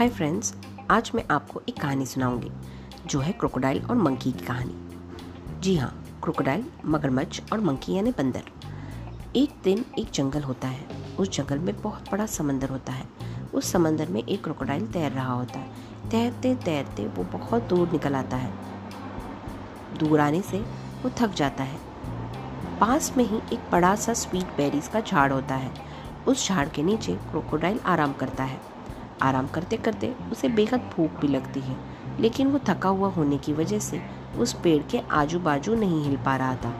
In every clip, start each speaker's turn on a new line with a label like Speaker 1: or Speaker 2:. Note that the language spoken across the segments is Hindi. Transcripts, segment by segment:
Speaker 1: हाय फ्रेंड्स आज मैं आपको एक कहानी सुनाऊँगी, जो है क्रोकोडाइल और मंकी की कहानी। जी हाँ क्रोकोडाइल मगरमच्छ और मंकी यानी बंदर। एक दिन एक जंगल होता है, उस जंगल में बहुत बड़ा समंदर होता है। उस समंदर में एक क्रोकोडाइल तैर रहा होता है। तैरते तैरते वो बहुत दूर निकल आता है। दूर आने से वो थक जाता है। पास में ही एक बड़ा सा स्वीट बेरीज का झाड़ होता है। उस झाड़ के नीचे क्रोकोडाइल आराम करता है। आराम करते करते उसे बेहद भूख भी लगती है, लेकिन वो थका हुआ होने की वजह से उस पेड़ के आजू बाजू नहीं हिल पा रहा था।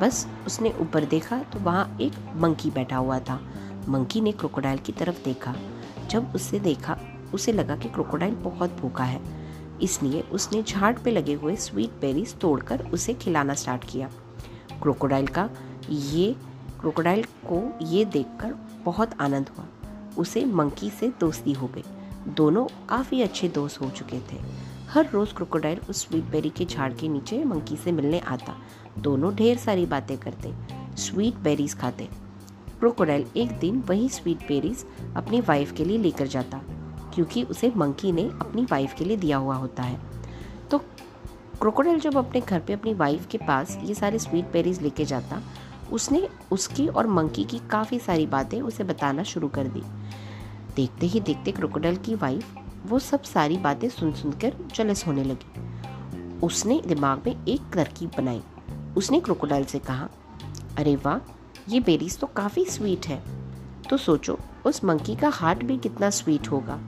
Speaker 1: बस उसने ऊपर देखा तो वहाँ एक मंकी बैठा हुआ था। मंकी ने क्रोकोडाइल की तरफ़ देखा। जब उससे देखा, उसे लगा कि क्रोकोडाइल बहुत भूखा है। इसलिए उसने झाड़ पे लगे हुए स्वीट बेरीज तोड़कर उसे खिलाना स्टार्ट किया। क्रोकोडाइल का ये, क्रोकोडाइल को ये देखकर बहुत आनंद हुआ। उसे मंकी से दोस्ती हो गई। दोनों काफ़ी अच्छे दोस्त हो चुके थे। हर रोज़ क्रोकोडाइल उस स्वीट बेरी के झाड़ के नीचे मंकी से मिलने आता। दोनों ढेर सारी बातें करते, स्वीट बेरीज खाते। क्रोकोडाइल एक दिन वही स्वीट बेरीज अपनी वाइफ के लिए लेकर जाता, क्योंकि उसे मंकी ने अपनी वाइफ के लिए दिया हुआ होता है। तो क्रोकोडाइल जब अपने घर पे अपनी वाइफ के पास ये सारे स्वीट बेरीज लेके जाता उसने उसकी और मंकी की काफ़ी सारी बातें उसे बताना शुरू कर दी। देखते ही देखते क्रोकोडल की वाइफ वो सब सारी बातें सुन सुनकर जलस होने लगी। उसने दिमाग में एक तरकीब बनाई। उसने क्रोकोडाइल से कहा, अरे वाह, ये बेरीज तो काफ़ी स्वीट है। तो सोचो, उस मंकी का हार्ट भी कितना स्वीट होगा,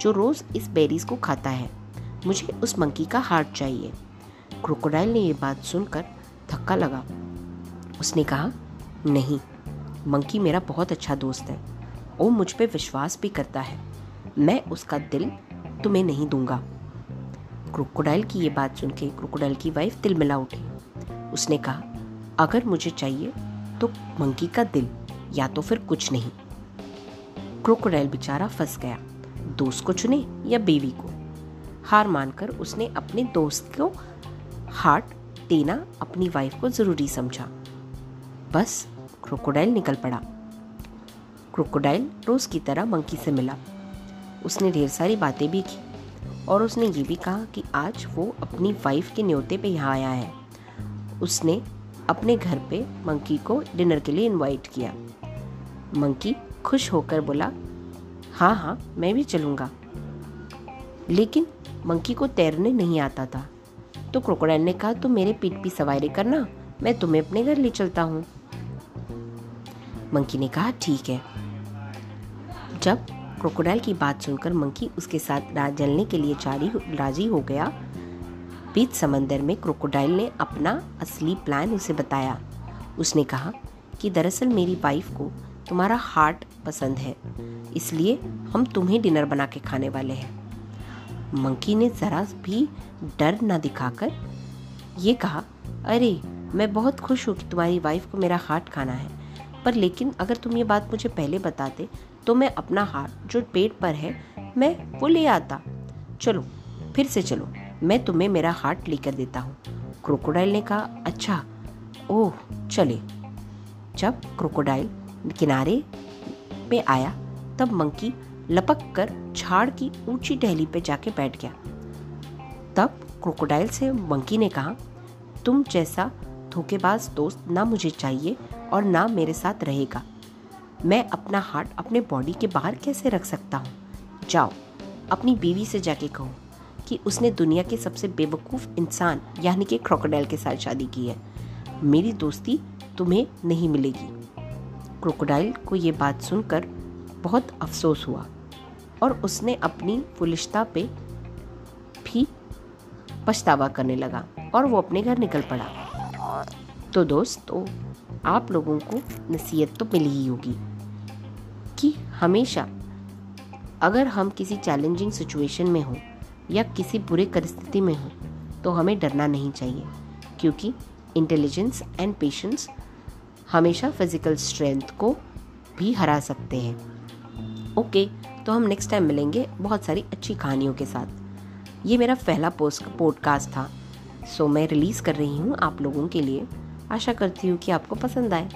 Speaker 1: जो रोज़ इस बेरीज को खाता है। मुझे उस मंकी का हार्ट चाहिए। क्रोकोडाइल ने ये बात सुनकर धक्का लगा। उसने कहा, नहीं, मंकी मेरा बहुत अच्छा दोस्त है। वो मुझ पर विश्वास भी करता है। मैं उसका दिल तुम्हें नहीं दूँगा। क्रोकोडाइल की ये बात सुन के क्रोकोडाइल की वाइफ दिल मिला उठी। उसने कहा, अगर मुझे चाहिए तो मंकी का दिल, या तो फिर कुछ नहीं। क्रोकोडाइल बेचारा फंस गया। दोस्त को चुने या बीवी को? हार मानकर उसने अपने दोस्त को हार्ट देना अपनी वाइफ को ज़रूरी समझा। बस क्रोकोडाइल निकल पड़ा। क्रोकोडाइल रोज़ की तरह मंकी से मिला। उसने ढेर सारी बातें भी की और उसने ये भी कहा कि आज वो अपनी वाइफ के न्योते पे यहाँ आया है। उसने अपने घर पे मंकी को डिनर के लिए इनवाइट किया। मंकी खुश होकर बोला हाँ हाँ मैं भी चलूँगा। लेकिन मंकी को तैरने नहीं आता था। तो क्रोकोडाइल ने कहा, तुम मेरे पीठ की सवारी करना, मैं तुम्हें अपने घर ले चलता हूँ। मंकी ने कहा, ठीक है। जब क्रोकोडाइल की बात सुनकर मंकी उसके साथ जलने के लिए चारी राज़ी हो गया बीच समंदर में क्रोकोडाइल ने अपना असली प्लान उसे बताया। उसने कहा कि दरअसल मेरी वाइफ को तुम्हारा हार्ट पसंद है, इसलिए हम तुम्हें डिनर बना के खाने वाले हैं। मंकी ने ज़रा भी डर न दिखाकर ये कहा, अरे, मैं बहुत खुश हूँ कि तुम्हारी वाइफ को मेरा हार्ट खाना है। पर लेकिन अगर तुम ये बात मुझे पहले बताते तो मैं अपना हाथ जो पेट पर है, मैं वो ले आता। चलो, फिर से चलो, मैं तुम्हें मेरा हार्ट लेकर देता हूँ। क्रोकोडाइल ने कहा अच्छा ओह, चले। जब क्रोकोडाइल किनारे पे आया, तब मंकी लपक कर झाड़ की ऊँची टहली पे जाके बैठ गया। तब क्रोकोडाइल से मंकी ने कहा, तुम जैसा धोखेबाज दोस्त ना मुझे चाहिए और ना मेरे साथ रहेगा। मैं अपना हार्ट अपने बॉडी के बाहर कैसे रख सकता हूँ? जाओ, अपनी बीवी से जाके कहो कि उसने दुनिया के सबसे बेवकूफ़ इंसान यानी कि क्रोकोडाइल के साथ शादी की है। मेरी दोस्ती तुम्हें नहीं मिलेगी। क्रोकोडाइल को ये बात सुनकर बहुत अफसोस हुआ और उसने अपनी फुलिश्ता पे भी पछतावा करने लगा और वो अपने घर निकल पड़ा। तो दोस्तों आप लोगों को नसीहत तो मिली ही होगी कि हमेशा अगर हम किसी चैलेंजिंग सिचुएशन में हों या किसी बुरे परिस्थिति में हों तो हमें डरना नहीं चाहिए, क्योंकि इंटेलिजेंस एंड पेशेंस हमेशा फ़िज़िकल स्ट्रेंथ को भी हरा सकते हैं। ओके तो हम नेक्स्ट टाइम मिलेंगे बहुत सारी अच्छी कहानियों के साथ। ये मेरा पहला पोस्ट पॉडकास्ट था सो मैं रिलीज़ कर रही हूँ आप लोगों के लिए। आशा करती हूँ कि आपको पसंद आए।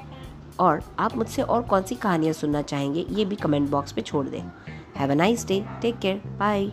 Speaker 1: और आप मुझसे और कौन सी कहानियाँ सुनना चाहेंगे, ये भी कमेंट बॉक्स में छोड़ दें। Have a nice day take care bye